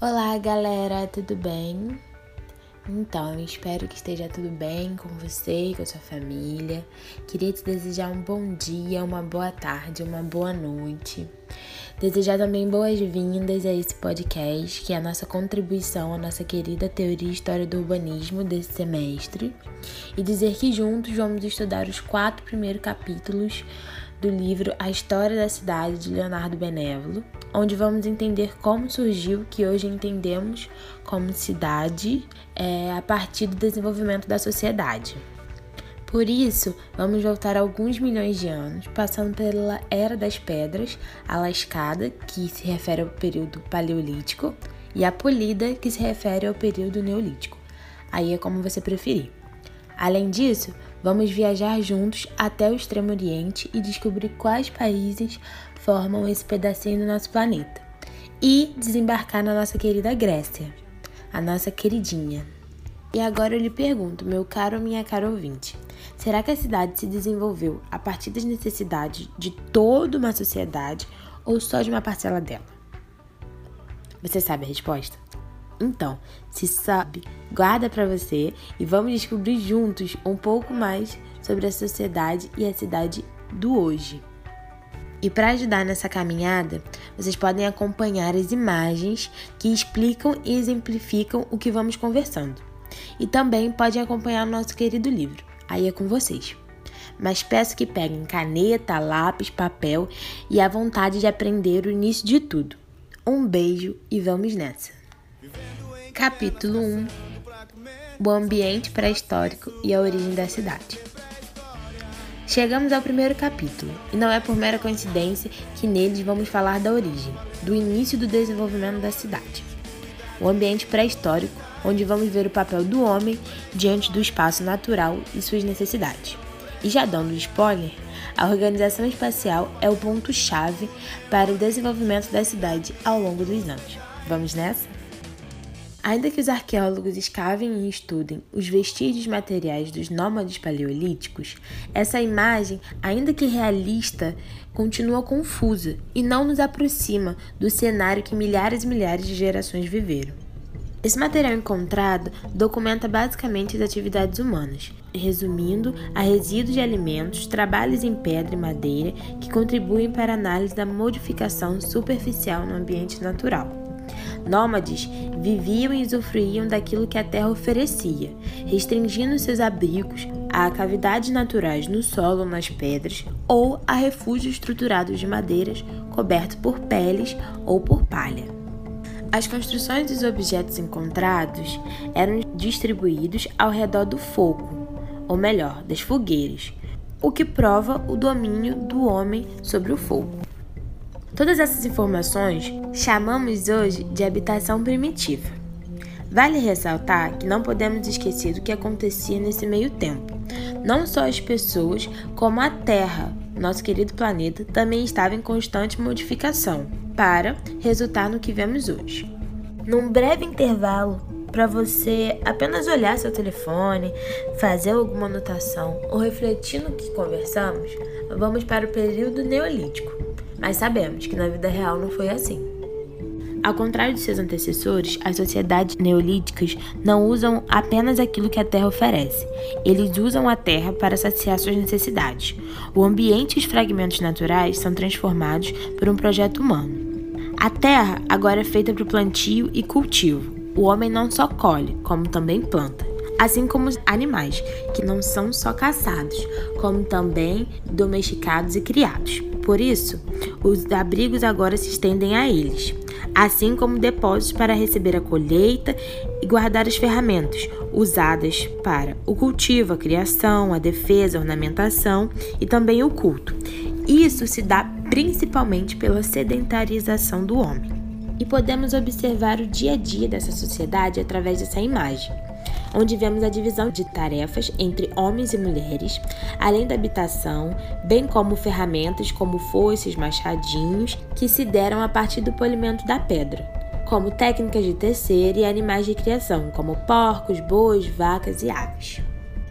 Olá, galera, tudo bem? Então, eu espero que esteja tudo bem com você e com a sua família. Queria te desejar um bom dia, uma boa tarde, uma boa noite. Desejar também boas-vindas a esse podcast, que é a nossa contribuição à nossa querida teoria e história do urbanismo desse semestre. E dizer que juntos vamos estudar os quatro primeiros capítulos do livro A História da Cidade de Leonardo Benévolo, onde vamos entender como surgiu o que hoje entendemos como cidade é, a partir do desenvolvimento da sociedade. Por isso, vamos voltar alguns milhões de anos, passando pela Era das Pedras, a lascada, que se refere ao período paleolítico, e a polida, que se refere ao período neolítico. Aí é como você preferir. Além disso, vamos viajar juntos até o Extremo Oriente e descobrir quais países formam esse pedacinho do nosso planeta. E desembarcar na nossa querida Grécia, a nossa queridinha. E agora eu lhe pergunto, meu caro minha cara ouvinte, será que a cidade se desenvolveu a partir das necessidades de toda uma sociedade ou só de uma parcela dela? Você sabe a resposta? Então, se sabe, guarda para você e vamos descobrir juntos um pouco mais sobre a sociedade e a cidade do hoje. E para ajudar nessa caminhada, vocês podem acompanhar as imagens que explicam e exemplificam o que vamos conversando. E também podem acompanhar o nosso querido livro. Aí é com vocês. Mas peço que peguem caneta, lápis, papel e a vontade de aprender o início de tudo. Um beijo e vamos nessa! Capítulo 1 O ambiente pré-histórico e a origem da cidade. Chegamos ao primeiro capítulo, e não é por mera coincidência que neles vamos falar da origem, do início do desenvolvimento da cidade. O ambiente pré-histórico, onde vamos ver o papel do homem diante do espaço natural e suas necessidades. E já dando spoiler, a organização espacial é o ponto-chave para o desenvolvimento da cidade ao longo dos anos. Vamos nessa? Ainda que os arqueólogos escavem e estudem os vestígios materiais dos nômades paleolíticos, essa imagem, ainda que realista, continua confusa e não nos aproxima do cenário que milhares e milhares de gerações viveram. Esse material encontrado documenta basicamente as atividades humanas, resumindo a resíduos de alimentos, trabalhos em pedra e madeira que contribuem para a análise da modificação superficial no ambiente natural. Nômades viviam e usufruíam daquilo que a terra oferecia, restringindo seus abrigos a cavidades naturais no solo ou nas pedras ou a refúgios estruturados de madeiras cobertos por peles ou por palha. As construções dos objetos encontrados eram distribuídos ao redor do fogo, ou melhor, das fogueiras, o que prova o domínio do homem sobre o fogo. Todas essas informações chamamos hoje de habitação primitiva. Vale ressaltar que não podemos esquecer do que acontecia nesse meio tempo. Não só as pessoas, como a Terra, nosso querido planeta, também estava em constante modificação, para resultar no que vemos hoje. Num breve intervalo, para você apenas olhar seu telefone, fazer alguma anotação ou refletir no que conversamos, vamos para o período neolítico mas sabemos que na vida real não foi assim. Ao contrário de seus antecessores, as sociedades neolíticas não usam apenas aquilo que a terra oferece. Eles usam a terra para saciar suas necessidades. O ambiente e os fragmentos naturais são transformados por um projeto humano. A terra agora é feita para o plantio e cultivo. O homem não só colhe, como também planta. Assim como os animais, que não são só caçados, como também domesticados e criados. Por isso, os abrigos agora se estendem a eles, assim como depósitos para receber a colheita e guardar as ferramentas usadas para o cultivo, a criação, a defesa, a ornamentação e também o culto. Isso se dá principalmente pela sedentarização do homem. E podemos observar o dia a dia dessa sociedade através dessa imagem onde vemos a divisão de tarefas entre homens e mulheres, além da habitação, bem como ferramentas como foices, machadinhos, que se deram a partir do polimento da pedra, como técnicas de tecer e animais de criação, como porcos, bois, vacas e aves.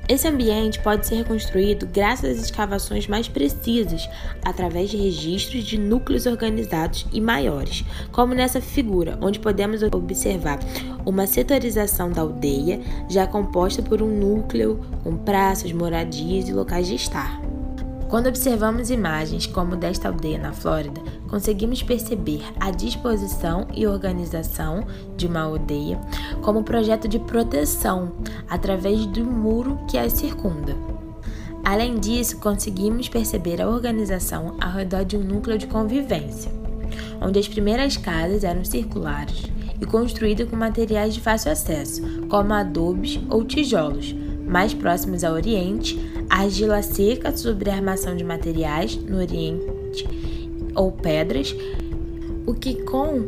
Esse ambiente pode ser reconstruído graças às escavações mais precisas, através de registros de núcleos organizados e maiores, como nessa figura, onde podemos observar uma setorização da aldeia, já composta por um núcleo com praças, moradias e locais de estar. Quando observamos imagens como desta aldeia na Flórida, conseguimos perceber a disposição e organização de uma aldeia como projeto de proteção através do muro que a circunda. Além disso, conseguimos perceber a organização ao redor de um núcleo de convivência, onde as primeiras casas eram circulares e construídas com materiais de fácil acesso, como adobes ou tijolos, mais próximos ao Oriente, argila seca sobre a armação de materiais no Oriente ou pedras, o que com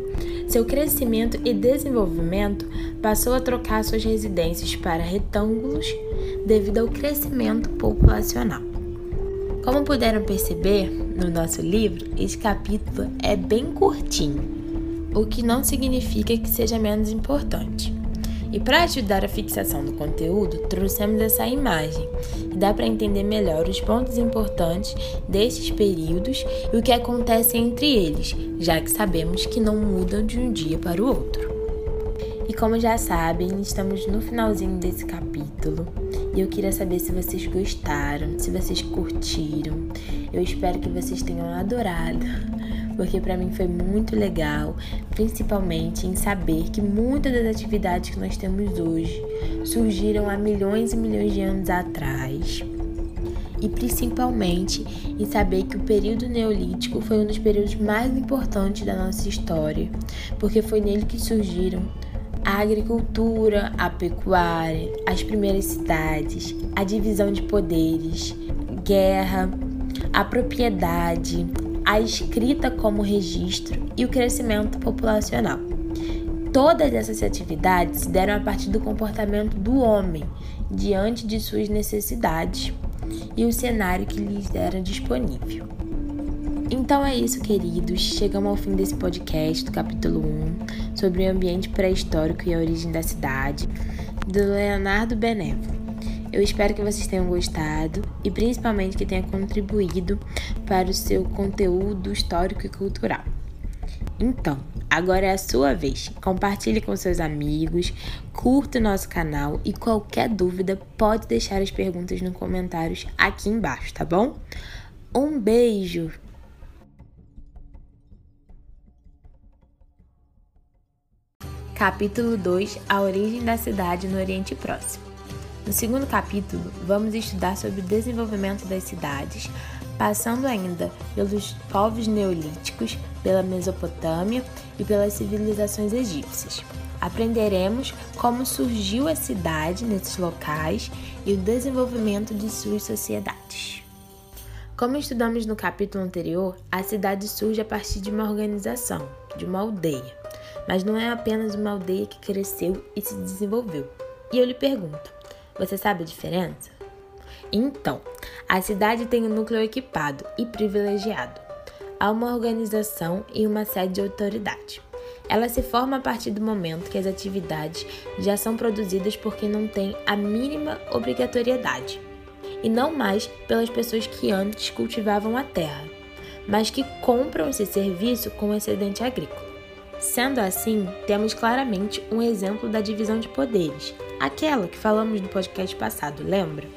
seu crescimento e desenvolvimento passou a trocar suas residências para retângulos devido ao crescimento populacional. Como puderam perceber no nosso livro, esse capítulo é bem curtinho, o que não significa que seja menos importante. E para ajudar a fixação do conteúdo, trouxemos essa imagem, dá para entender melhor os pontos importantes desses períodos e o que acontece entre eles, já que sabemos que não mudam de um dia para o outro. E como já sabem, estamos no finalzinho desse capítulo e eu queria saber se vocês gostaram, se vocês curtiram. Eu espero que vocês tenham adorado porque para mim foi muito legal, principalmente em saber que muitas das atividades que nós temos hoje surgiram há milhões e milhões de anos atrás. E principalmente em saber que o período neolítico foi um dos períodos mais importantes da nossa história, porque foi nele que surgiram a agricultura, a pecuária, as primeiras cidades, a divisão de poderes, guerra, a propriedade, a escrita como registro e o crescimento populacional. Todas essas atividades se deram a partir do comportamento do homem diante de suas necessidades e o cenário que lhes era disponível. Então é isso, queridos. Chegamos ao fim desse podcast do capítulo 1 sobre o ambiente pré-histórico e a origem da cidade, do Leonardo Benévolo. Eu espero que vocês tenham gostado e principalmente que tenha contribuído para o seu conteúdo histórico e cultural. Então, agora é a sua vez. Compartilhe com seus amigos, curta o nosso canal e qualquer dúvida pode deixar as perguntas nos comentários aqui embaixo, tá bom? Um beijo! Capítulo 2 A origem da cidade no Oriente Próximo. No segundo capítulo, vamos estudar sobre o desenvolvimento das cidades, passando ainda pelos povos neolíticos, pela Mesopotâmia e pelas civilizações egípcias. Aprenderemos como surgiu a cidade nesses locais e o desenvolvimento de suas sociedades. Como estudamos no capítulo anterior, a cidade surge a partir de uma organização, de uma aldeia. Mas não é apenas uma aldeia que cresceu e se desenvolveu. E eu lhe pergunto: você sabe a diferença? Então, a cidade tem um núcleo equipado e privilegiado. Há uma organização e uma sede de autoridade. Ela se forma a partir do momento que as atividades já são produzidas por quem não tem a mínima obrigatoriedade, e não mais pelas pessoas que antes cultivavam a terra, mas que compram esse serviço com excedente agrícola. Sendo assim, temos claramente um exemplo da divisão de poderes, aquela que falamos no podcast passado, lembra?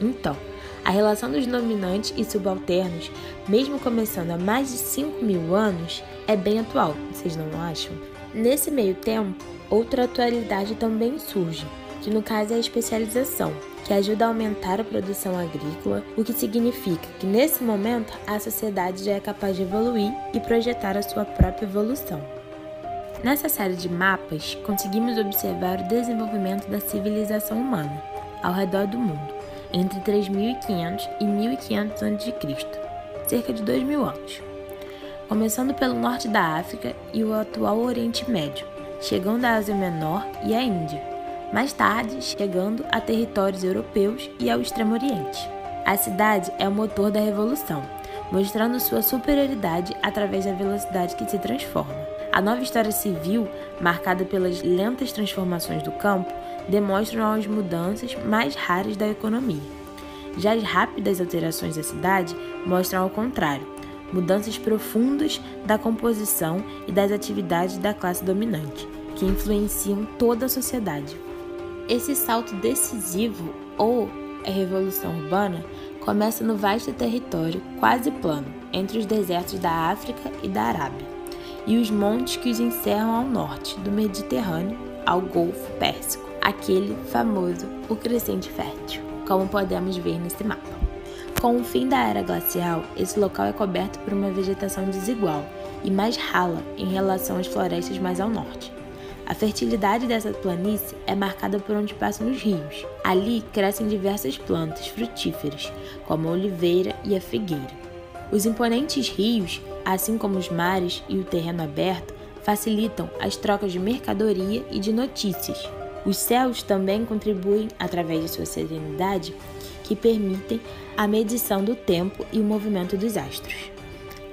Então, a relação dos dominantes e subalternos, mesmo começando há mais de 5 mil anos, é bem atual, vocês não acham? Nesse meio tempo, outra atualidade também surge, que no caso é a especialização, que ajuda a aumentar a produção agrícola, o que significa que nesse momento a sociedade já é capaz de evoluir e projetar a sua própria evolução. Nessa série de mapas, conseguimos observar o desenvolvimento da civilização humana ao redor do mundo, entre 3500 e 1500 a.C., cerca de 2000 anos. Começando pelo norte da África e o atual Oriente Médio, chegando à Ásia Menor e à Índia, mais tarde chegando a territórios europeus e ao Extremo Oriente. A cidade é o motor da revolução, mostrando sua superioridade através da velocidade que se transforma. A nova história civil, marcada pelas lentas transformações do campo, demonstra as mudanças mais raras da economia. Já as rápidas alterações da cidade mostram ao contrário, mudanças profundas da composição e das atividades da classe dominante, que influenciam toda a sociedade. Esse salto decisivo, ou a revolução urbana, começa no vasto território quase plano entre os desertos da África e da Arábia, e os montes que os encerram ao norte, do Mediterrâneo ao Golfo Pérsico, aquele famoso o crescente fértil, como podemos ver nesse mapa. Com o fim da era glacial, esse local é coberto por uma vegetação desigual e mais rala em relação às florestas mais ao norte. A fertilidade dessa planície é marcada por onde passam os rios. Ali crescem diversas plantas frutíferas, como a oliveira e a figueira. Os imponentes rios, assim como os mares e o terreno aberto, facilitam as trocas de mercadoria e de notícias. Os céus também contribuem, através de sua serenidade, que permitem a medição do tempo e o movimento dos astros.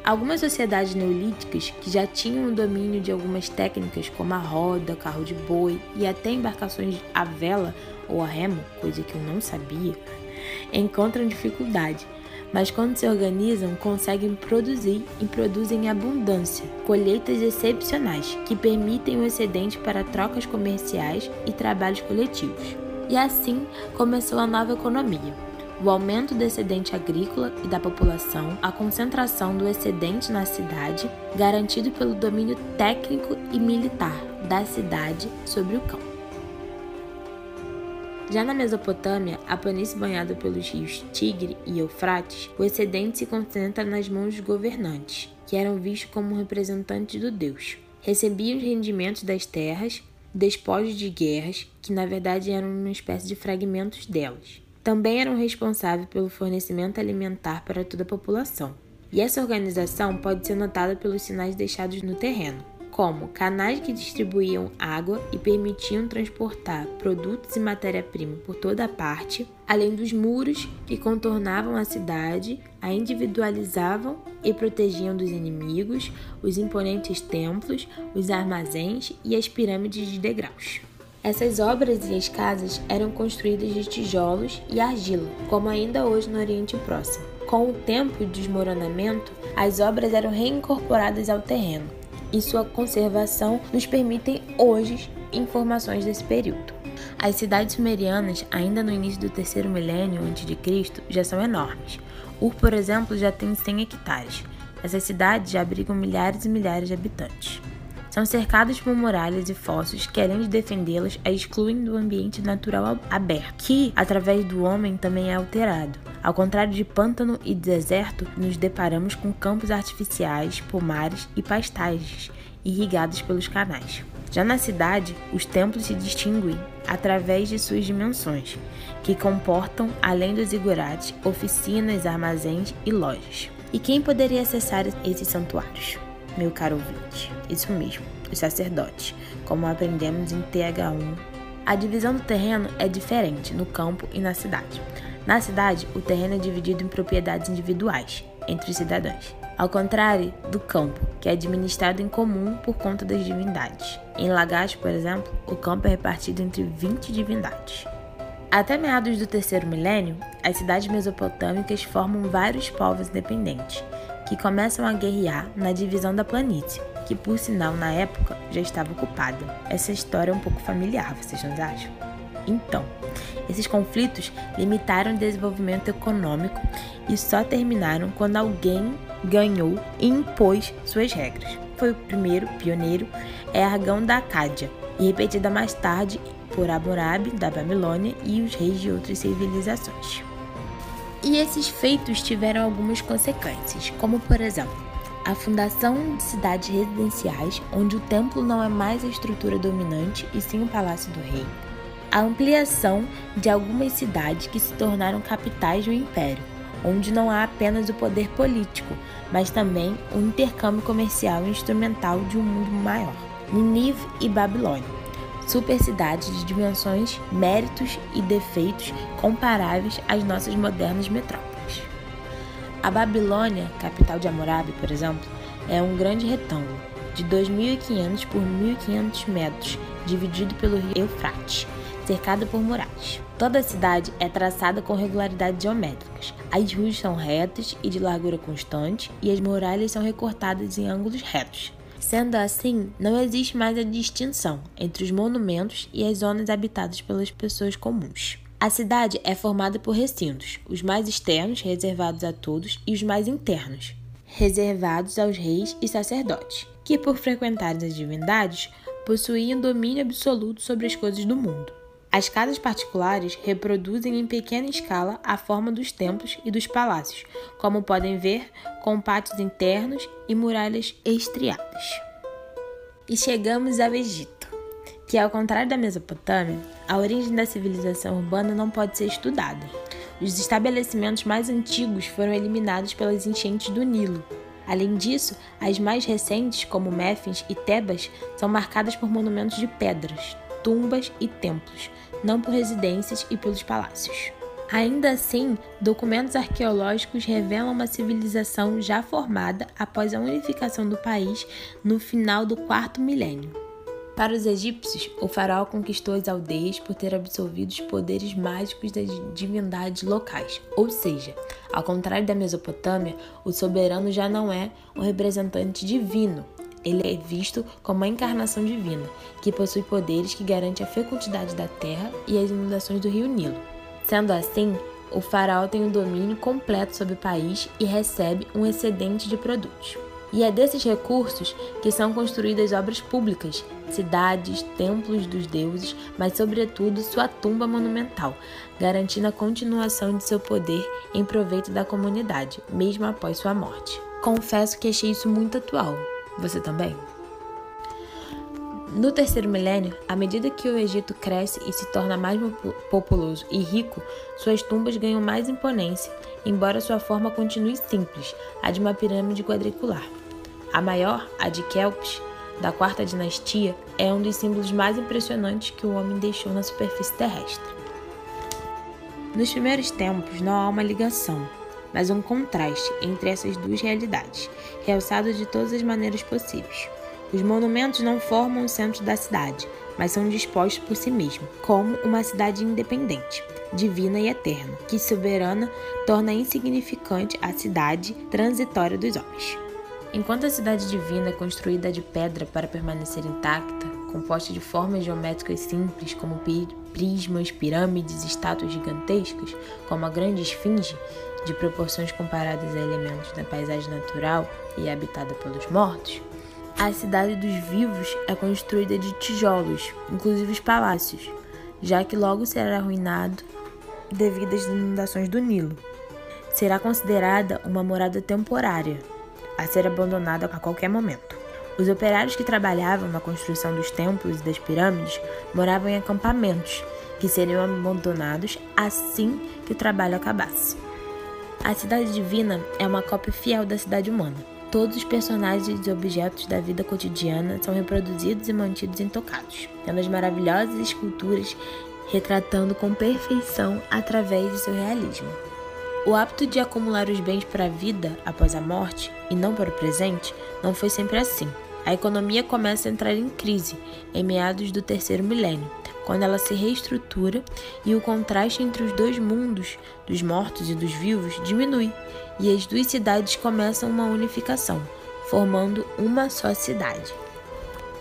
Algumas sociedades neolíticas que já tinham o domínio de algumas técnicas como a roda, carro de boi e até embarcações à vela ou a remo, coisa que eu não sabia, encontram dificuldade, mas quando se organizam conseguem produzir e produzem em abundância, colheitas excepcionais que permitem o excedente para trocas comerciais e trabalhos coletivos. E assim começou a nova economia. O aumento do excedente agrícola e da população, a concentração do excedente na cidade, garantido pelo domínio técnico e militar da cidade sobre o campo. Já na Mesopotâmia, a planície banhada pelos rios Tigre e Eufrates, o excedente se concentra nas mãos dos governantes, que eram vistos como representantes do deus. Recebiam os rendimentos das terras, despojos de guerras, que na verdade eram uma espécie de fragmentos delas. Também eram responsáveis pelo fornecimento alimentar para toda a população. E essa organização pode ser notada pelos sinais deixados no terreno, como canais que distribuíam água e permitiam transportar produtos e matéria-prima por toda a parte, além dos muros que contornavam a cidade, a individualizavam e protegiam dos inimigos, os imponentes templos, os armazéns e as pirâmides de degraus. Essas obras e as casas eram construídas de tijolos e argila, como ainda hoje no Oriente Próximo. Com o tempo e desmoronamento, as obras eram reincorporadas ao terreno, e sua conservação nos permitem hoje informações desse período. As cidades sumerianas, ainda no início do terceiro milênio a.C., já são enormes. Ur, por exemplo, já tem 100 hectares. Essas cidades já abrigam milhares e milhares de habitantes. São cercadas por muralhas e fossos que, além de defendê-las, a excluem do ambiente natural aberto, que, através do homem, também é alterado. Ao contrário de pântano e deserto, nos deparamos com campos artificiais, pomares e pastagens irrigados pelos canais. Já na cidade, os templos se distinguem através de suas dimensões, que comportam, além dos igurates, oficinas, armazéns e lojas. E quem poderia acessar esses santuários? Meu caro ouvinte. Isso mesmo, os sacerdotes, como aprendemos em TH1. A divisão do terreno é diferente no campo e na cidade. Na cidade, o terreno é dividido em propriedades individuais entre os cidadãos, ao contrário do campo, que é administrado em comum por conta das divindades. Em Lagash, por exemplo, o campo é repartido entre 20 divindades. Até meados do terceiro milênio, as cidades mesopotâmicas formam vários povos independentes, que começam a guerrear na divisão da planície, que por sinal na época já estava ocupada. Essa história é um pouco familiar, vocês não acham? Então, esses conflitos limitaram o desenvolvimento econômico e só terminaram quando alguém ganhou e impôs suas regras. Foi o primeiro pioneiro, é Argão da Acádia, e repetida mais tarde por Hammurabi da Babilônia e os reis de outras civilizações. E esses feitos tiveram algumas consequências, como por exemplo, a fundação de cidades residenciais, onde o templo não é mais a estrutura dominante e sim o palácio do rei, a ampliação de algumas cidades que se tornaram capitais do império, onde não há apenas o poder político, mas também o intercâmbio comercial e instrumental de um mundo maior. Ninive e Babilônia supercidades de dimensões, méritos e defeitos comparáveis às nossas modernas metrópoles. A Babilônia, capital de Hammurabi, por exemplo, é um grande retângulo. de 2.500 por 1.500 metros, dividido pelo rio Eufrates, cercada por muralhas. Toda a cidade é traçada com regularidades geométricas. As ruas são retas e de largura constante, e as muralhas são recortadas em ângulos retos. Sendo assim, não existe mais a distinção entre os monumentos e as zonas habitadas pelas pessoas comuns. A cidade é formada por recintos, os mais externos, reservados a todos, e os mais internos, reservados aos reis e sacerdotes, que, por frequentarem as divindades, possuíam domínio absoluto sobre as coisas do mundo. As casas particulares reproduzem em pequena escala a forma dos templos e dos palácios, como podem ver, com pátios internos e muralhas estriadas. E chegamos ao Egito, que, ao contrário da Mesopotâmia, a origem da civilização urbana não pode ser estudada. Os estabelecimentos mais antigos foram eliminados pelas enchentes do Nilo. Além disso, as mais recentes, como Méfis e Tebas, são marcadas por monumentos de pedras, tumbas e templos, não por residências e pelos palácios. Ainda assim, documentos arqueológicos revelam uma civilização já formada após a unificação do país no final do quarto milênio. Para os egípcios, o faraó conquistou as aldeias por ter absorvido os poderes mágicos das divindades locais. Ou seja, ao contrário da Mesopotâmia, o soberano já não é um representante divino, ele é visto como a encarnação divina, que possui poderes que garantem a fecundidade da terra e as inundações do rio Nilo. Sendo assim, o faraó tem o um domínio completo sobre o país e recebe um excedente de produtos. E é desses recursos que são construídas obras públicas, cidades, templos dos deuses, mas, sobretudo, sua tumba monumental, garantindo a continuação de seu poder em proveito da comunidade, mesmo após sua morte. Confesso que achei isso muito atual, você também? No terceiro milênio, à medida que o Egito cresce e se torna mais populoso e rico, suas tumbas ganham mais imponência, embora sua forma continue simples, a de uma pirâmide quadricular. A maior, a de Kelps, da quarta dinastia, é um dos símbolos mais impressionantes que o homem deixou na superfície terrestre. Nos primeiros tempos não há uma ligação, mas um contraste entre essas duas realidades, realçado de todas as maneiras possíveis. Os monumentos não formam o centro da cidade, mas são dispostos por si mesmos, como uma cidade independente, divina e eterna, que soberana torna insignificante a cidade transitória dos homens. Enquanto a cidade divina é construída de pedra para permanecer intacta, composta de formas geométricas simples como prismas, pirâmides, estátuas gigantescas, como a grande esfinge, de proporções comparadas a elementos da paisagem natural e habitada pelos mortos, a cidade dos vivos é construída de tijolos, inclusive os palácios, já que logo será arruinado devido às inundações do Nilo. Será considerada uma morada temporária, a ser abandonada a qualquer momento. Os operários que trabalhavam na construção dos templos e das pirâmides moravam em acampamentos, que seriam abandonados assim que o trabalho acabasse. A cidade divina é uma cópia fiel da cidade humana. Todos os personagens e objetos da vida cotidiana são reproduzidos e mantidos intocados, tendo as maravilhosas esculturas retratando com perfeição através do seu realismo. O hábito de acumular os bens para a vida após a morte e não para o presente não foi sempre assim. A economia começa a entrar em crise em meados do terceiro milênio, quando ela se reestrutura e o contraste entre os dois mundos, dos mortos e dos vivos, diminui, e as duas cidades começam uma unificação, formando uma só cidade.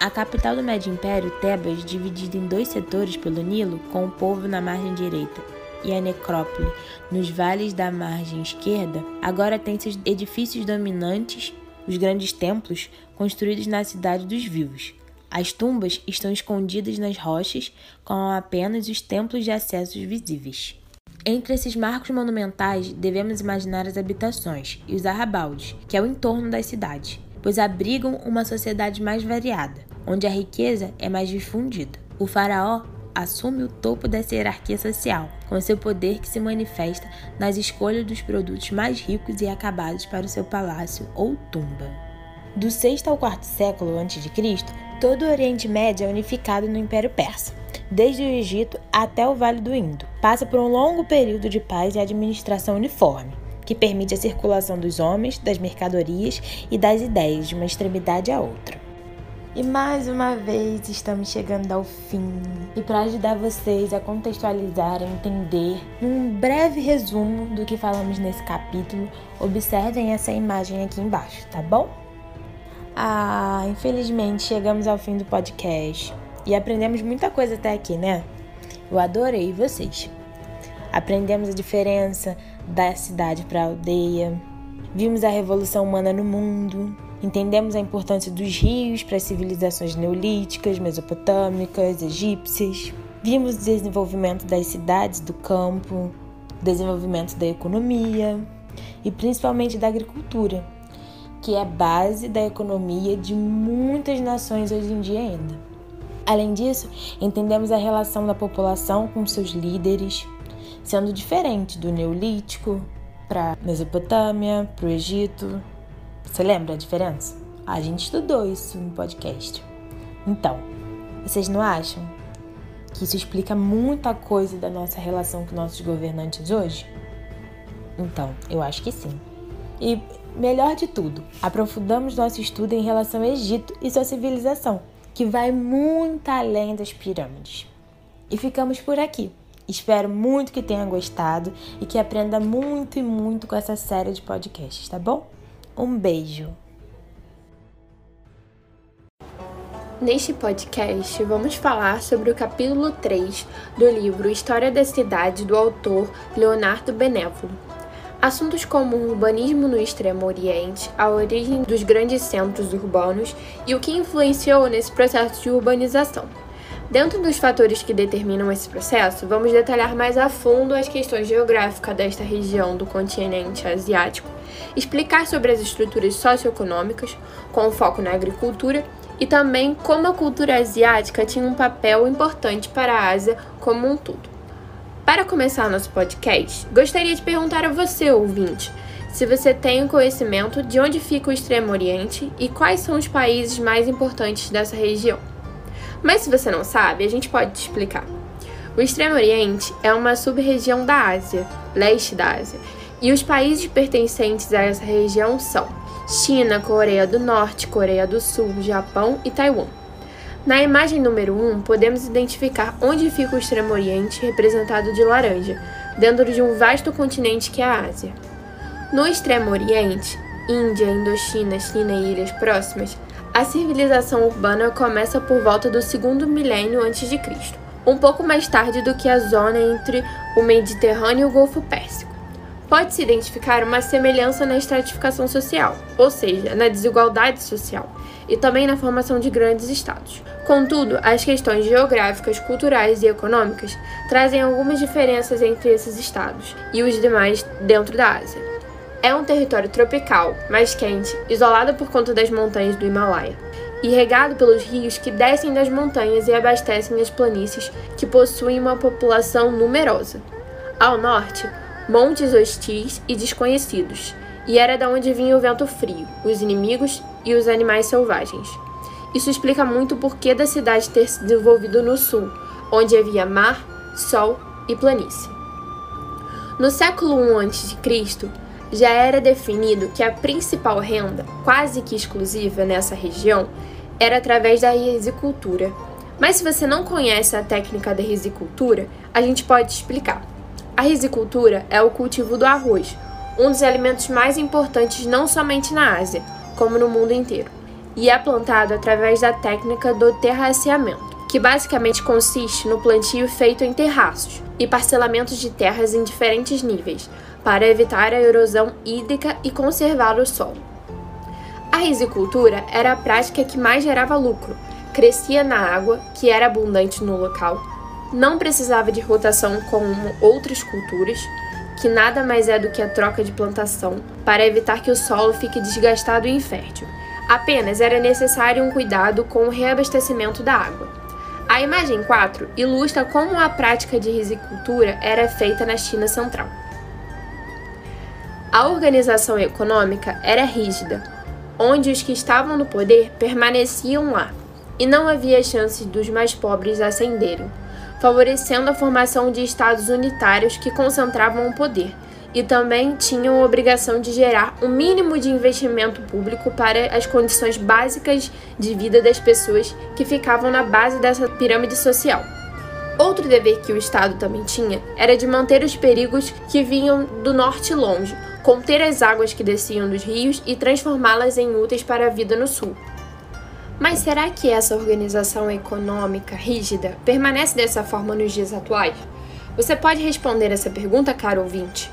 A capital do Médio Império, Tebas, dividida em dois setores pelo Nilo, com o povo na margem direita e a necrópole nos vales da margem esquerda, agora tem seus edifícios dominantes os grandes templos construídos na cidade dos vivos. As tumbas estão escondidas nas rochas, com apenas os templos de acessos visíveis. Entre esses marcos monumentais, devemos imaginar as habitações e os arrabaldes, que é o entorno das cidades, pois abrigam uma sociedade mais variada, onde a riqueza é mais difundida. O faraó assume o topo dessa hierarquia social, com seu poder que se manifesta nas escolhas dos produtos mais ricos e acabados para o seu palácio ou tumba. Do 6 ao 4 século a.C., todo o Oriente Médio é unificado no Império Persa, desde o Egito até o Vale do Indo. Passa por um longo período de paz e administração uniforme, que permite a circulação dos homens, das mercadorias e das ideias de uma extremidade à outra. E mais uma vez estamos chegando ao fim. E para ajudar vocês a contextualizar e entender, num breve resumo do que falamos nesse capítulo, observem essa imagem aqui embaixo, tá bom? Ah, infelizmente chegamos ao fim do podcast e aprendemos muita coisa até aqui, né? Eu adorei vocês. Aprendemos a diferença da cidade para a aldeia, vimos a revolução humana no mundo, Entendemos a importância dos rios para as civilizações neolíticas, mesopotâmicas, egípcias. Vimos o desenvolvimento das cidades do campo, desenvolvimento da economia e principalmente da agricultura, que é a base da economia de muitas nações hoje em dia ainda. Além disso, entendemos a relação da população com seus líderes, sendo diferente do Neolítico para Mesopotâmia, para o Egito, você lembra a diferença? A gente estudou isso no podcast. Então, vocês não acham que isso explica muita coisa da nossa relação com nossos governantes hoje? Então, eu acho que sim. E melhor de tudo, aprofundamos nosso estudo em relação ao Egito e sua civilização, que vai muito além das pirâmides. E ficamos por aqui. Espero muito que tenha gostado e que aprenda muito e muito com essa série de podcasts, tá bom? Um beijo! Neste podcast, vamos falar sobre o capítulo 3 do livro História da Cidade do autor Leonardo Benévolo. Assuntos como o urbanismo no Extremo Oriente, a origem dos grandes centros urbanos e o que influenciou nesse processo de urbanização. Dentro dos fatores que determinam esse processo, vamos detalhar mais a fundo as questões geográficas desta região do continente asiático, explicar sobre as estruturas socioeconômicas, com foco na agricultura, e também como a cultura asiática tinha um papel importante para a Ásia como um todo. Para começar nosso podcast, gostaria de perguntar a você, ouvinte, se você tem o conhecimento de onde fica o Extremo Oriente e quais são os países mais importantes dessa região. Mas se você não sabe, a gente pode te explicar. O Extremo Oriente é uma sub-região da Ásia, leste da Ásia, e os países pertencentes a essa região são China, Coreia do Norte, Coreia do Sul, Japão e Taiwan. Na imagem número 1, podemos identificar onde fica o Extremo Oriente, representado de laranja, dentro de um vasto continente que é a Ásia. No Extremo Oriente, Índia, Indochina, China e ilhas próximas, a civilização urbana começa por volta do segundo milênio antes de Cristo, um pouco mais tarde do que a zona entre o Mediterrâneo e o Golfo Pérsico. Pode-se identificar uma semelhança na estratificação social, ou seja, na desigualdade social, e também na formação de grandes estados. Contudo, as questões geográficas, culturais e econômicas trazem algumas diferenças entre esses estados e os demais dentro da Ásia. É um território tropical, mais quente, isolado por conta das montanhas do Himalaia, e regado pelos rios que descem das montanhas e abastecem as planícies que possuem uma população numerosa. Ao norte, montes hostis e desconhecidos, e era da onde vinha o vento frio, os inimigos e os animais selvagens. Isso explica muito o porquê da cidade ter se desenvolvido no sul, onde havia mar, sol e planície. No século I a.C., já era definido que a principal renda, quase que exclusiva nessa região, era através da risicultura. Mas se você não conhece a técnica da risicultura, a gente pode explicar. A risicultura é o cultivo do arroz, um dos alimentos mais importantes não somente na Ásia, como no mundo inteiro, e é plantado através da técnica do terraceamento, que basicamente consiste no plantio feito em terraços e parcelamentos de terras em diferentes níveis, para evitar a erosão hídrica e conservar o solo. A risicultura era a prática que mais gerava lucro, crescia na água, que era abundante no local, não precisava de rotação como outras culturas, que nada mais é do que a troca de plantação, para evitar que o solo fique desgastado e infértil. Apenas era necessário um cuidado com o reabastecimento da água. A imagem 4 ilustra como a prática de risicultura era feita na China Central. A organização econômica era rígida, onde os que estavam no poder permaneciam lá, e não havia chance dos mais pobres ascenderem, favorecendo a formação de estados unitários que concentravam o poder e também tinham a obrigação de gerar um mínimo de investimento público para as condições básicas de vida das pessoas que ficavam na base dessa pirâmide social. Outro dever que o Estado também tinha era de manter os perigos que vinham do norte longe, conter as águas que desciam dos rios e transformá-las em úteis para a vida no sul. Mas será que essa organização econômica rígida permanece dessa forma nos dias atuais? Você pode responder essa pergunta, caro ouvinte.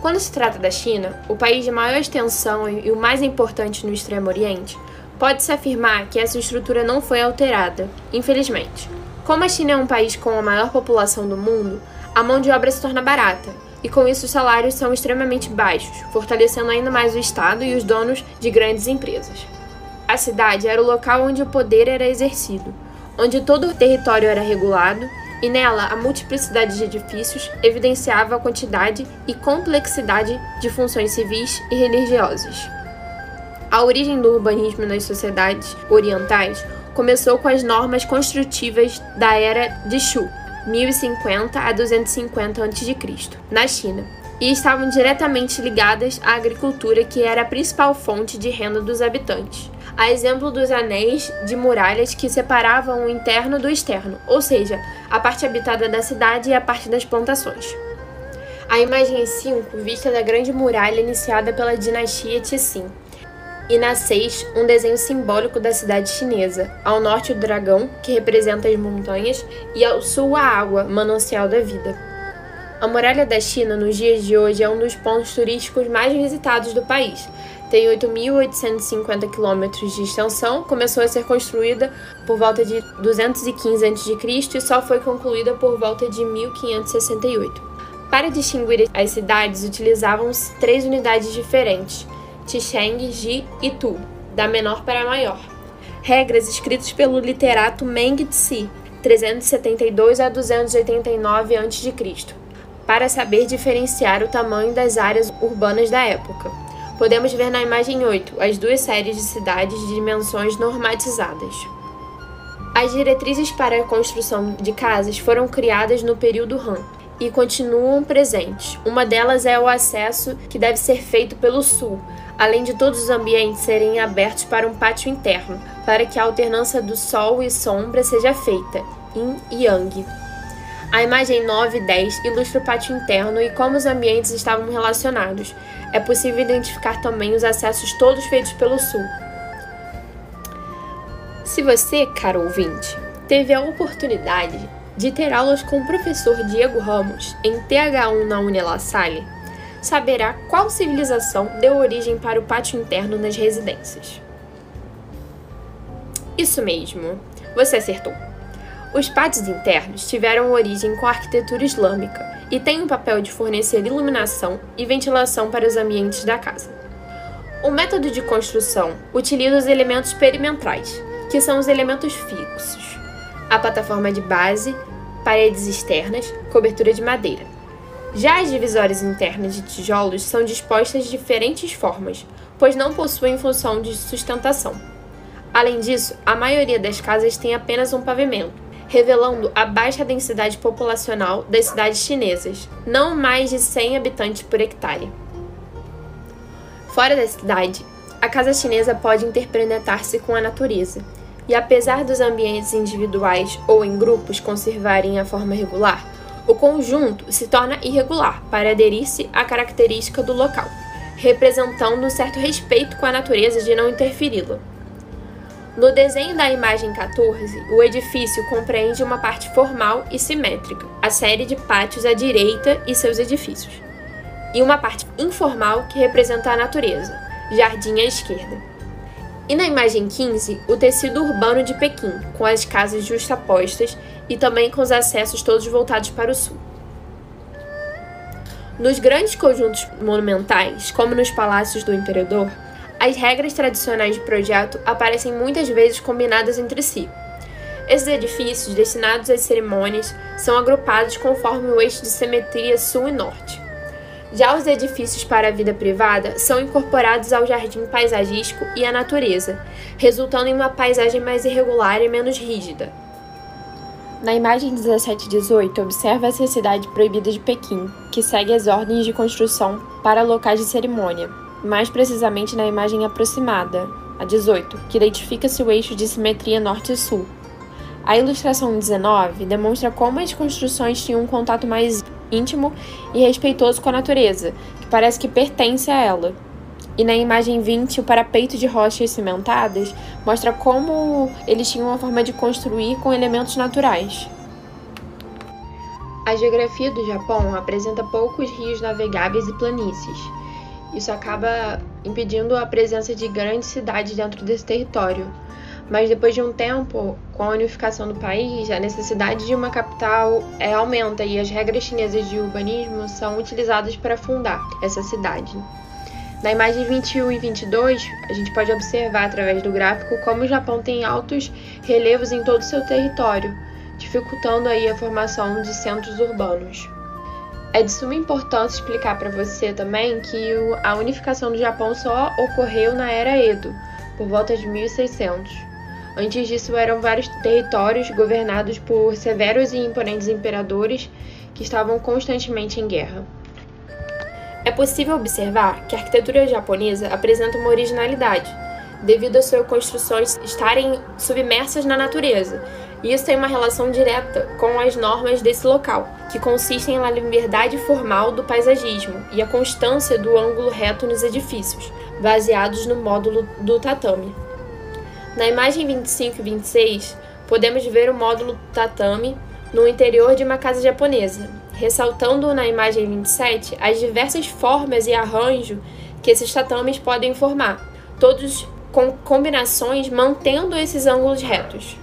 Quando se trata da China, o país de maior extensão e o mais importante no Extremo Oriente, pode-se afirmar que essa estrutura não foi alterada, infelizmente. Como a China é um país com a maior população do mundo, a mão de obra se torna barata, e com isso os salários são extremamente baixos, fortalecendo ainda mais o Estado e os donos de grandes empresas. A cidade era o local onde o poder era exercido, onde todo o território era regulado, e nela a multiplicidade de edifícios evidenciava a quantidade e complexidade de funções civis e religiosas. A origem do urbanismo nas sociedades orientais começou com as normas construtivas da era de Shu, 1050 a 250 a.C., na China, e estavam diretamente ligadas à agricultura, que era a principal fonte de renda dos habitantes. A exemplo dos anéis de muralhas que separavam o interno do externo, ou seja, a parte habitada da cidade e a parte das plantações. A imagem 5, vista da Grande Muralha iniciada pela dinastia Tissin, e na 6, um desenho simbólico da cidade chinesa. Ao norte, o dragão, que representa as montanhas, e ao sul, a água, manancial da vida. A muralha da China, nos dias de hoje, é um dos pontos turísticos mais visitados do país. Tem 8.850 quilômetros de extensão, começou a ser construída por volta de 215 a.C. e só foi concluída por volta de 1568. Para distinguir as cidades, utilizavam-se três unidades diferentes – Tisheng, Ji e Tu, da menor para a maior. Regras escritas pelo literato Meng Tse, 372 a 289 a.C., para saber diferenciar o tamanho das áreas urbanas da época. Podemos ver na imagem 8 as duas séries de cidades de dimensões normatizadas. As diretrizes para a construção de casas foram criadas no período Han e continuam presentes. Uma delas é o acesso que deve ser feito pelo sul, além de todos os ambientes serem abertos para um pátio interno, para que a alternância do sol e sombra seja feita, yin e yang. A imagem 9 e 10 ilustra o pátio interno e como os ambientes estavam relacionados. É possível identificar também os acessos todos feitos pelo sul. Se você, caro ouvinte, teve a oportunidade de ter aulas com o professor Diego Ramos em TH1 na Unila Salle, saberá qual civilização deu origem para o pátio interno nas residências. Isso mesmo, você acertou. Os pátios internos tiveram origem com a arquitetura islâmica e têm o papel de fornecer iluminação e ventilação para os ambientes da casa. O método de construção utiliza os elementos perimetrais, que são os elementos fixos, a plataforma de base, paredes externas, cobertura de madeira. Já as divisórias internas de tijolos são dispostas de diferentes formas, pois não possuem função de sustentação. Além disso, a maioria das casas tem apenas um pavimento, revelando a baixa densidade populacional das cidades chinesas, não mais de 100 habitantes por hectare. Fora da cidade, a casa chinesa pode interpretar-se com a natureza, e apesar dos ambientes individuais ou em grupos conservarem a forma regular, o conjunto se torna irregular para aderir-se à característica do local, representando um certo respeito com a natureza de não interferi-la. No desenho da imagem 14, o edifício compreende uma parte formal e simétrica, a série de pátios à direita e seus edifícios, e uma parte informal que representa a natureza, jardim à esquerda. E na imagem 15, o tecido urbano de Pequim, com as casas justapostas e também com os acessos todos voltados para o sul. Nos grandes conjuntos monumentais, como nos palácios do imperador, as regras tradicionais de projeto aparecem muitas vezes combinadas entre si. Esses edifícios, destinados às cerimônias, são agrupados conforme o eixo de simetria sul e norte. Já os edifícios para a vida privada são incorporados ao jardim paisagístico e à natureza, resultando em uma paisagem mais irregular e menos rígida. Na imagem 17 e 18, observa-se a cidade proibida de Pequim, que segue as ordens de construção para locais de cerimônia, mais precisamente na imagem aproximada, a 18, que identifica-se o eixo de simetria norte e sul. A ilustração 19 demonstra como as construções tinham um contato mais íntimo e respeitoso com a natureza, que parece que pertence a ela. E na imagem 20, o parapeito de rochas cimentadas mostra como eles tinham uma forma de construir com elementos naturais. A geografia do Japão apresenta poucos rios navegáveis e planícies. Isso acaba impedindo a presença de grandes cidades dentro desse território. Mas depois de um tempo, com a unificação do país, a necessidade de uma capital é, aumenta e as regras chinesas de urbanismo são utilizadas para fundar essa cidade. Na imagem 21 e 22, a gente pode observar através do gráfico como o Japão tem altos relevos em todo o seu território, dificultando aí a formação de centros urbanos. É de suma importância explicar para você também que a unificação do Japão só ocorreu na era Edo, por volta de 1600. Antes disso, eram vários territórios governados por severos e imponentes imperadores que estavam constantemente em guerra. É possível observar que a arquitetura japonesa apresenta uma originalidade, devido às suas construções estarem submersas na natureza. E isso tem uma relação direta com as normas desse local, que consistem na liberdade formal do paisagismo e a constância do ângulo reto nos edifícios, baseados no módulo do tatame. Na imagem 25 e 26, podemos ver o módulo tatame no interior de uma casa japonesa, ressaltando na imagem 27 as diversas formas e arranjo que esses tatames podem formar, todos com combinações mantendo esses ângulos retos.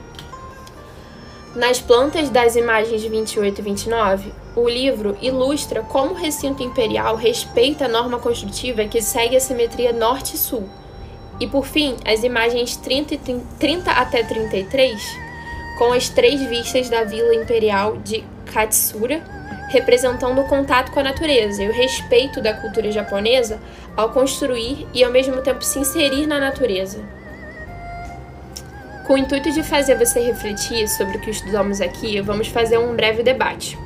Nas plantas das imagens 28 e 29, o livro ilustra como o recinto imperial respeita a norma construtiva que segue a simetria norte-sul. E por fim, as imagens 30, e 30 até 33, com as três vistas da vila imperial de Katsura, representando o contato com a natureza e o respeito da cultura japonesa ao construir e ao mesmo tempo se inserir na natureza. Com o intuito de fazer você refletir sobre o que estudamos aqui, vamos fazer um breve debate.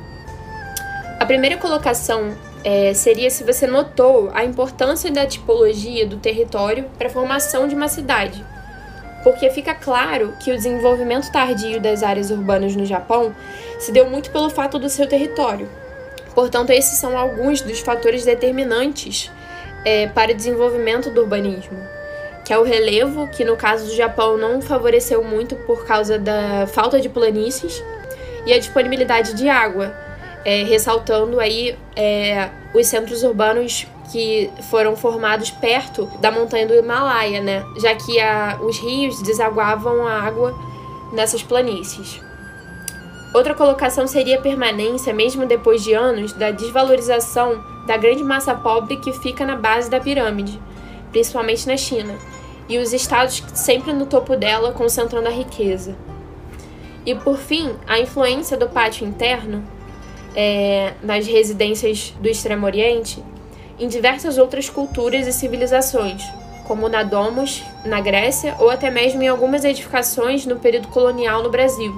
A primeira colocação é, seria se você notou a importância da tipologia do território para a formação de uma cidade porque fica claro que o desenvolvimento tardio das áreas urbanas no Japão se deu muito pelo fato do seu território. Portanto, esses são alguns dos fatores determinantes é, para o desenvolvimento do urbanismo, que é o relevo, que no caso do Japão não favoreceu muito por causa da falta de planícies, e a disponibilidade de água, é, ressaltando aí é, os centros urbanos que foram formados perto da montanha do Himalaia, né? Já que a, os rios desaguavam a água nessas planícies. Outra colocação seria a permanência, mesmo depois de anos, da desvalorização da grande massa pobre que fica na base da pirâmide, principalmente na China, e os estados sempre no topo dela concentrando a riqueza. E por fim, a influência do pátio interno é, nas residências do Extremo Oriente em diversas outras culturas e civilizações, como na Domus, na Grécia, ou até mesmo em algumas edificações no período colonial no Brasil,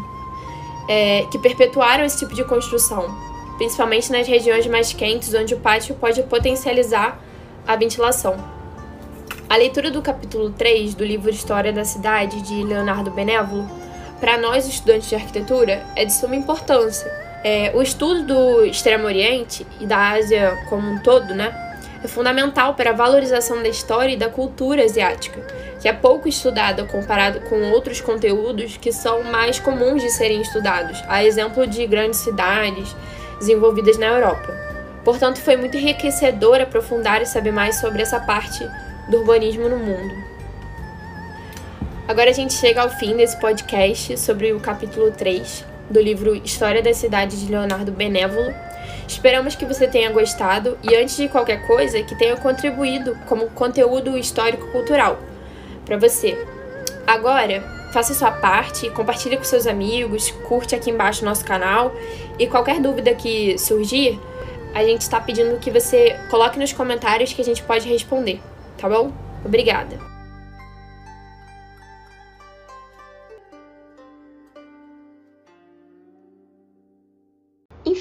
é, que perpetuaram esse tipo de construção, principalmente nas regiões mais quentes, onde o pátio pode potencializar a ventilação. A leitura do capítulo 3 do livro História da Cidade, de Leonardo Benévolo, para nós estudantes de arquitetura, é de suma importância. É, o estudo do Extremo Oriente e da Ásia como um todo, né, é fundamental para a valorização da história e da cultura asiática, que é pouco estudada comparado com outros conteúdos que são mais comuns de serem estudados, a exemplo de grandes cidades desenvolvidas na Europa. Portanto, foi muito enriquecedor aprofundar e saber mais sobre essa parte do urbanismo no mundo. Agora a gente chega ao fim desse podcast sobre o capítulo 3 do livro História da Cidade de Leonardo Benévolo. Esperamos que você tenha gostado e, antes de qualquer coisa, que tenha contribuído como conteúdo histórico-cultural para você. Agora, faça sua parte, compartilhe com seus amigos, curte aqui embaixo o nosso canal e qualquer dúvida que surgir, a gente está pedindo que você coloque nos comentários que a gente pode responder, tá bom? Obrigada!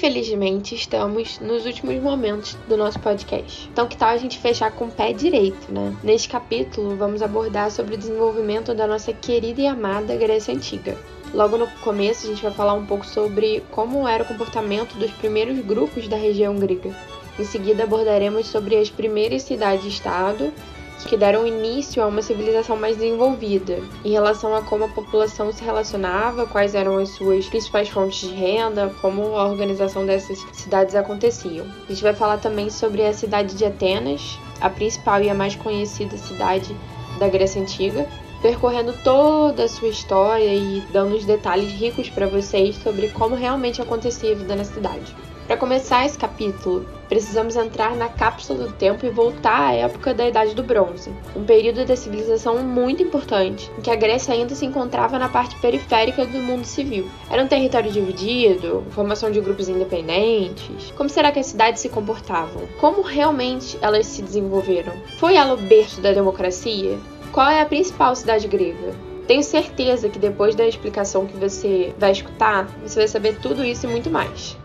infelizmente, estamos nos últimos momentos do nosso podcast. Então, que tal a gente fechar com o pé direito, né? Neste capítulo, vamos abordar sobre o desenvolvimento da nossa querida e amada Grécia Antiga. Logo no começo, a gente vai falar um pouco sobre como era o comportamento dos primeiros grupos da região grega. Em seguida, abordaremos sobre as primeiras cidades-estado que deram início a uma civilização mais desenvolvida, em relação a como a população se relacionava, quais eram as suas principais fontes de renda, como a organização dessas cidades aconteciam. A gente vai falar também sobre a cidade de Atenas, a principal e a mais conhecida cidade da Grécia Antiga, percorrendo toda a sua história e dando os detalhes ricos para vocês sobre como realmente acontecia a vida na cidade. Para começar esse capítulo, precisamos entrar na cápsula do tempo e voltar à época da Idade do Bronze, um período da civilização muito importante, em que a Grécia ainda se encontrava na parte periférica do mundo civil. Era um território dividido, formação de grupos independentes. Como será que as cidades se comportavam? Como realmente elas se desenvolveram? Foi ela o berço da democracia? Qual é a principal cidade grega? Tenho certeza que depois da explicação que você vai escutar, você vai saber tudo isso e muito mais.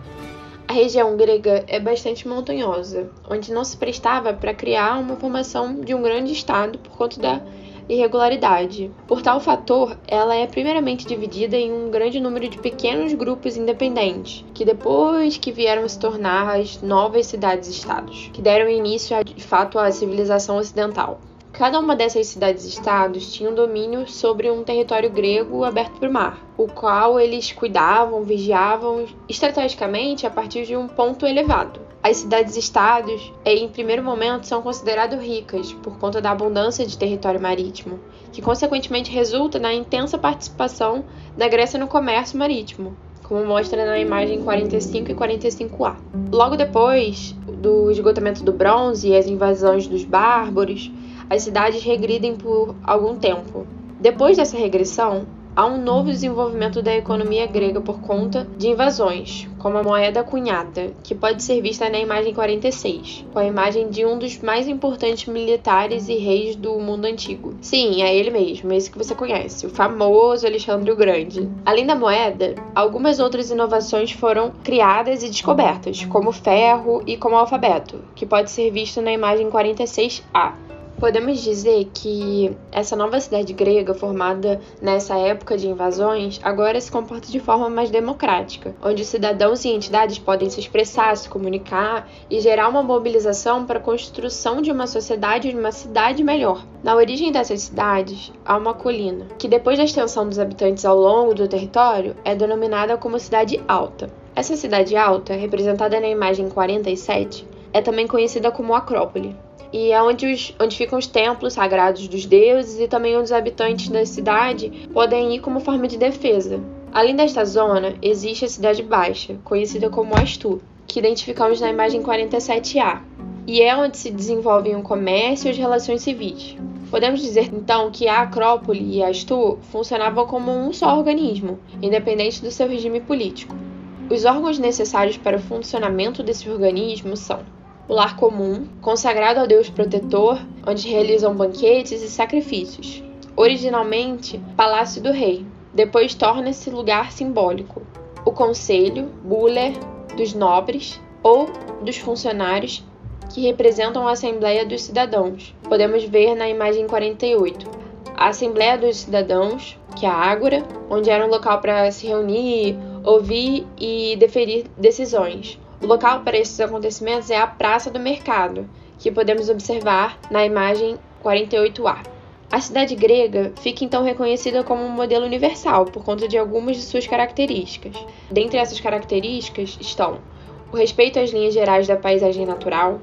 A região grega é bastante montanhosa, onde não se prestava para criar uma formação de um grande estado por conta da irregularidade. Por tal fator, ela é primeiramente dividida em um grande número de pequenos grupos independentes, que depois que vieram se tornar as novas cidades-estados, que deram início de fato à civilização ocidental. Cada uma dessas cidades-estados tinha um domínio sobre um território grego aberto para o mar, o qual eles cuidavam, vigiavam estrategicamente a partir de um ponto elevado. As cidades-estados, em primeiro momento, são consideradas ricas por conta da abundância de território marítimo, que consequentemente resulta na intensa participação da Grécia no comércio marítimo, como mostra na imagem 45 e 45A. Logo depois do esgotamento do bronze e as invasões dos bárbaros, as cidades regridem por algum tempo. Depois dessa regressão, há um novo desenvolvimento da economia grega por conta de invasões, como a moeda cunhada, que pode ser vista na imagem 46, com a imagem de um dos mais importantes militares e reis do mundo antigo. Sim, é ele mesmo, esse que você conhece, o famoso Alexandre o Grande. Além da moeda, algumas outras inovações foram criadas e descobertas, como ferro e como alfabeto, que pode ser visto na imagem 46A. Podemos dizer que essa nova cidade grega, formada nessa época de invasões, agora se comporta de forma mais democrática, onde cidadãos e entidades podem se expressar, se comunicar e gerar uma mobilização para a construção de uma sociedade de uma cidade melhor. Na origem dessas cidades, há uma colina, que depois da extensão dos habitantes ao longo do território, é denominada como cidade alta. Essa cidade alta, representada na imagem 47, é também conhecida como Acrópole e é onde, os, onde ficam os templos sagrados dos deuses e também onde os habitantes da cidade podem ir como forma de defesa. Além desta zona, existe a Cidade Baixa, conhecida como Astu, que identificamos na imagem 47A, e é onde se desenvolvem o comércio e as relações civis. Podemos dizer então que a Acrópole e a Astu funcionavam como um só organismo, independente do seu regime político. Os órgãos necessários para o funcionamento desse organismo são o lar comum, consagrado ao Deus protetor, onde realizam banquetes e sacrifícios. Originalmente, Palácio do Rei, depois torna-se lugar simbólico. O Conselho, Buller, dos nobres ou dos funcionários que representam a Assembleia dos Cidadãos. Podemos ver na imagem 48. A Assembleia dos Cidadãos, que é a Ágora, onde era um local para se reunir, ouvir e deferir decisões. O local para esses acontecimentos é a Praça do Mercado, que podemos observar na imagem 48A. A cidade grega fica então reconhecida como um modelo universal por conta de algumas de suas características. Dentre essas características estão o respeito às linhas gerais da paisagem natural,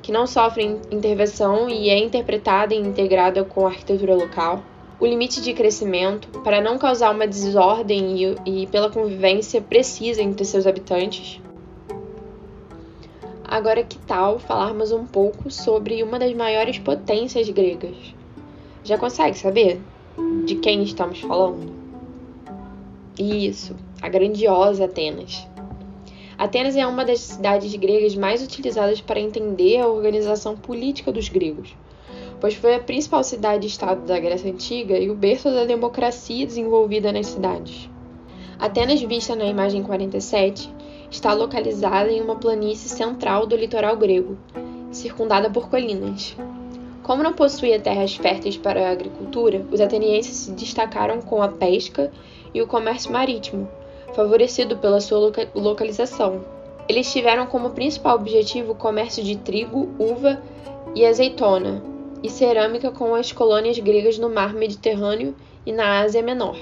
que não sofre intervenção e é interpretada e integrada com a arquitetura local, o limite de crescimento para não causar uma desordem e, e pela convivência precisa entre seus habitantes, Agora, que tal falarmos um pouco sobre uma das maiores potências gregas? Já consegue saber de quem estamos falando? Isso, a grandiosa Atenas. Atenas é uma das cidades gregas mais utilizadas para entender a organização política dos gregos, pois foi a principal cidade-estado da Grécia Antiga e o berço da democracia desenvolvida nas cidades. Atenas, vista na imagem 47, está localizada em uma planície central do litoral grego, circundada por colinas. Como não possuía terras férteis para a agricultura, os atenienses se destacaram com a pesca e o comércio marítimo, favorecido pela sua loca localização. Eles tiveram como principal objetivo o comércio de trigo, uva e azeitona, e cerâmica com as colônias gregas no mar Mediterrâneo e na Ásia Menor.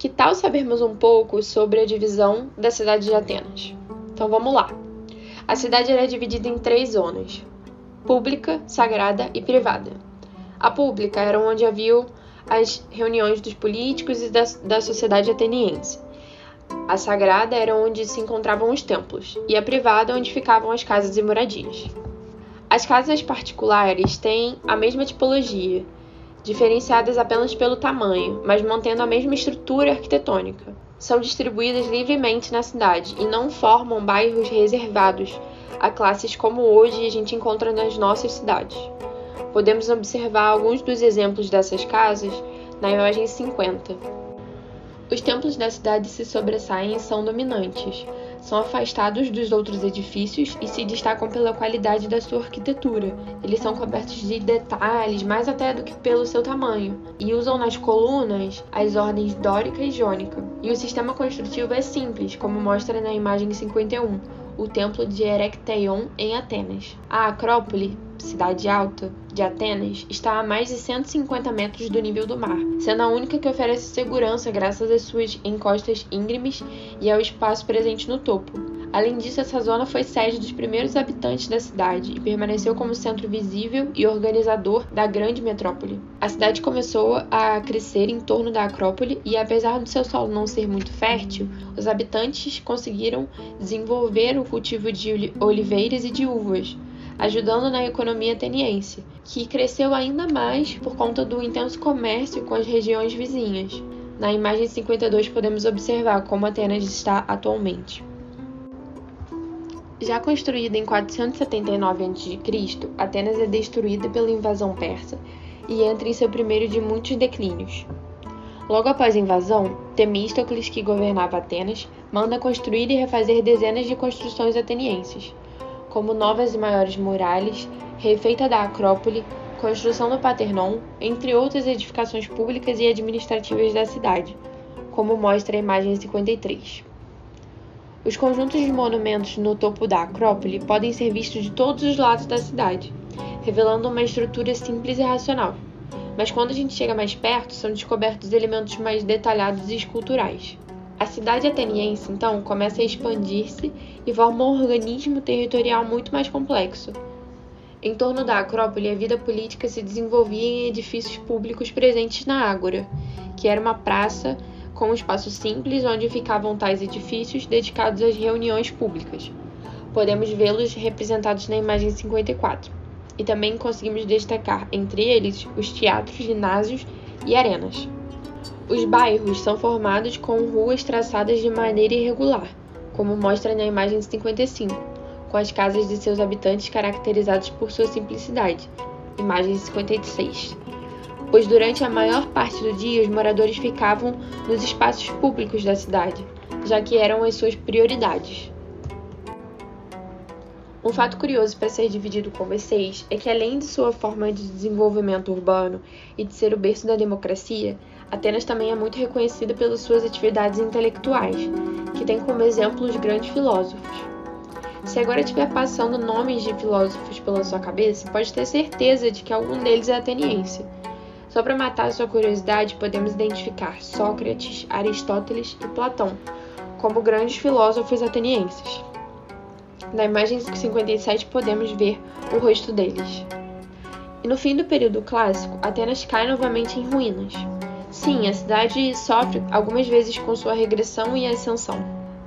Que tal sabermos um pouco sobre a divisão da cidade de Atenas? Então vamos lá. A cidade era dividida em três zonas: pública, sagrada e privada. A pública era onde haviam as reuniões dos políticos e da, da sociedade ateniense. A sagrada era onde se encontravam os templos, e a privada onde ficavam as casas e moradias. As casas particulares têm a mesma tipologia, diferenciadas apenas pelo tamanho, mas mantendo a mesma estrutura arquitetônica. São distribuídas livremente na cidade e não formam bairros reservados a classes como hoje a gente encontra nas nossas cidades. Podemos observar alguns dos exemplos dessas casas na imagem 50. Os templos da cidade se sobressaem e são dominantes, são afastados dos outros edifícios e se destacam pela qualidade da sua arquitetura. Eles são cobertos de detalhes, mais até do que pelo seu tamanho, e usam nas colunas as ordens dórica e jônica. E o sistema construtivo é simples, como mostra na imagem 51, o templo de Erecteion em Atenas. A Acrópole cidade alta de Atenas, está a mais de 150 metros do nível do mar, sendo a única que oferece segurança graças às suas encostas íngremes e ao espaço presente no topo. Além disso, essa zona foi sede dos primeiros habitantes da cidade e permaneceu como centro visível e organizador da grande metrópole. A cidade começou a crescer em torno da Acrópole e, apesar do seu solo não ser muito fértil, os habitantes conseguiram desenvolver o cultivo de oliveiras e de uvas, ajudando na economia ateniense, que cresceu ainda mais por conta do intenso comércio com as regiões vizinhas. Na imagem 52 podemos observar como Atenas está atualmente. Já construída em 479 a.C., Atenas é destruída pela invasão persa e entra em seu primeiro de muitos declínios. Logo após a invasão, Temístocles, que governava Atenas, manda construir e refazer dezenas de construções atenienses, como novas e maiores muralhas, refeita da Acrópole, construção do Paternon, entre outras edificações públicas e administrativas da cidade, como mostra a imagem 53. Os conjuntos de monumentos no topo da Acrópole podem ser vistos de todos os lados da cidade, revelando uma estrutura simples e racional. Mas quando a gente chega mais perto, são descobertos elementos mais detalhados e esculturais. A cidade ateniense, então, começa a expandir-se e forma um organismo territorial muito mais complexo. Em torno da Acrópole, a vida política se desenvolvia em edifícios públicos presentes na Ágora, que era uma praça com um espaço simples onde ficavam tais edifícios dedicados às reuniões públicas. Podemos vê-los representados na imagem 54. E também conseguimos destacar entre eles os teatros, ginásios e arenas. Os bairros são formados com ruas traçadas de maneira irregular, como mostra na imagem 55, com as casas de seus habitantes caracterizadas por sua simplicidade. Imagem 56. Pois durante a maior parte do dia os moradores ficavam nos espaços públicos da cidade, já que eram as suas prioridades. Um fato curioso para ser dividido com vocês é que, além de sua forma de desenvolvimento urbano e de ser o berço da democracia, Atenas também é muito reconhecida pelas suas atividades intelectuais, que tem como exemplo os grandes filósofos. Se agora estiver passando nomes de filósofos pela sua cabeça, pode ter certeza de que algum deles é ateniense. Só para matar sua curiosidade, podemos identificar Sócrates, Aristóteles e Platão como grandes filósofos atenienses. Na imagem 57 podemos ver o rosto deles. E no fim do período clássico, Atenas cai novamente em ruínas. Sim, a cidade sofre algumas vezes com sua regressão e ascensão.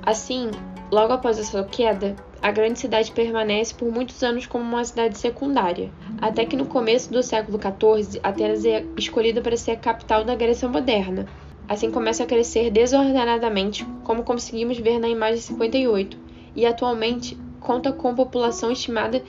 Assim, logo após a sua queda, a grande cidade permanece por muitos anos como uma cidade secundária, até que no começo do século XIV, Atenas é escolhida para ser a capital da Grécia moderna. Assim começa a crescer desordenadamente, como conseguimos ver na imagem 58, e atualmente conta com população estimada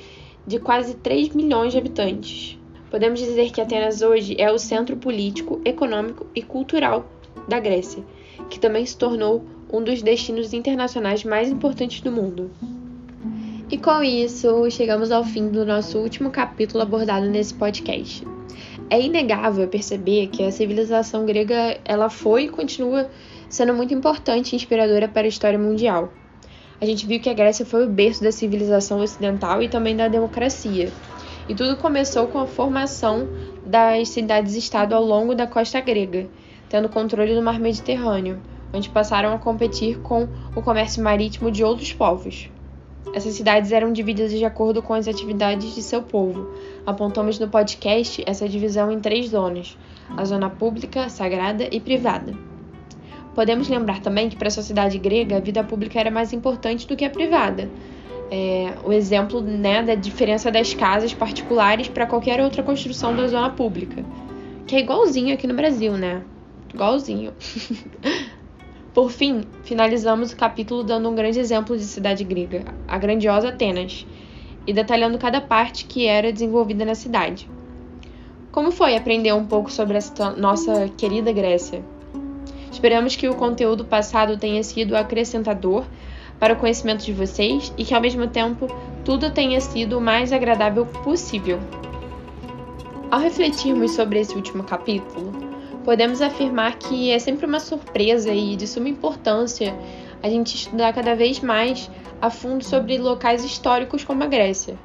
de quase 3 milhões de habitantes. Podemos dizer que Atenas hoje é o centro político, econômico e cultural da Grécia, que também se tornou um dos destinos internacionais mais importantes do mundo. E com isso, chegamos ao fim do nosso último capítulo abordado nesse podcast. É inegável perceber que a civilização grega ela foi e continua sendo muito importante e inspiradora para a história mundial. A gente viu que a Grécia foi o berço da civilização ocidental e também da democracia. E tudo começou com a formação das cidades-estado ao longo da costa grega, tendo controle do mar Mediterrâneo, onde passaram a competir com o comércio marítimo de outros povos. Essas cidades eram divididas de acordo com as atividades de seu povo. Apontamos no podcast essa divisão em três zonas: a zona pública, sagrada e privada. Podemos lembrar também que para a sociedade grega a vida pública era mais importante do que a privada. É, o exemplo né, da diferença das casas particulares para qualquer outra construção da zona pública. Que é igualzinho aqui no Brasil, né? Igualzinho. Por fim, finalizamos o capítulo dando um grande exemplo de cidade grega, a grandiosa Atenas, e detalhando cada parte que era desenvolvida na cidade. Como foi aprender um pouco sobre essa nossa querida Grécia? Esperamos que o conteúdo passado tenha sido acrescentador para o conhecimento de vocês e que, ao mesmo tempo, tudo tenha sido o mais agradável possível. Ao refletirmos sobre esse último capítulo, podemos afirmar que é sempre uma surpresa e de suma importância a gente estudar cada vez mais a fundo sobre locais históricos como a Grécia.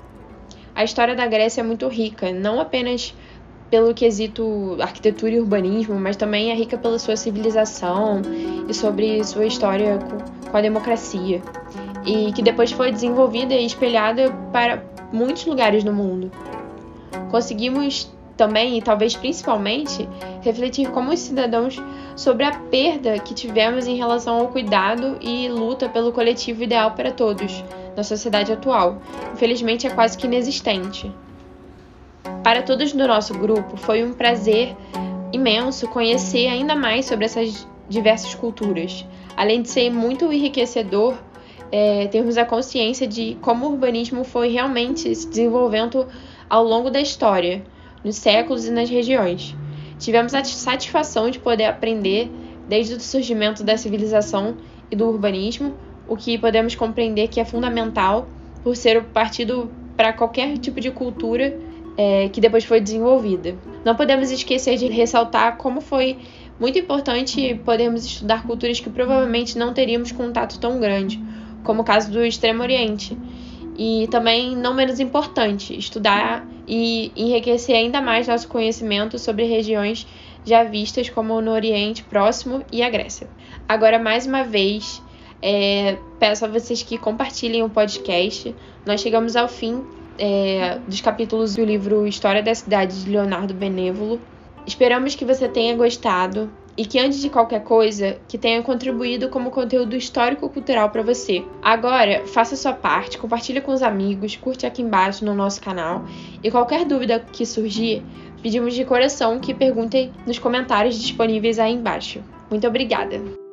A história da Grécia é muito rica, não apenas pelo quesito arquitetura e urbanismo, mas também é rica pela sua civilização e sobre sua história com a democracia, e que depois foi desenvolvida e espelhada para muitos lugares no mundo. Conseguimos também, e talvez principalmente, refletir como os cidadãos sobre a perda que tivemos em relação ao cuidado e luta pelo coletivo ideal para todos na sociedade atual. Infelizmente, é quase que inexistente. Para todos do nosso grupo, foi um prazer imenso conhecer ainda mais sobre essas diversas culturas. Além de ser muito enriquecedor, é, a consciência de como o urbanismo foi realmente se desenvolvendo ao longo da história nos séculos e nas regiões. Tivemos a satisfação de poder aprender desde o surgimento da civilização e do urbanismo, o que podemos compreender que é fundamental por ser o partido para qualquer tipo de cultura é, que depois foi desenvolvida. Não podemos esquecer de ressaltar como foi muito importante podermos estudar culturas que provavelmente não teríamos contato tão grande, como o caso do Extremo Oriente, e também, não menos importante, estudar e enriquecer ainda mais nosso conhecimento sobre regiões já vistas como no Oriente Próximo e a Grécia. Agora, mais uma vez, é, peço a vocês que compartilhem o podcast. Nós chegamos ao fim é, dos capítulos do livro História da Cidade de Leonardo Benévolo. Esperamos que você tenha gostado e que antes de qualquer coisa, que tenha contribuído como conteúdo histórico-cultural para você. Agora, faça sua parte, compartilhe com os amigos, curte aqui embaixo no nosso canal e qualquer dúvida que surgir, pedimos de coração que perguntem nos comentários disponíveis aí embaixo. Muito obrigada!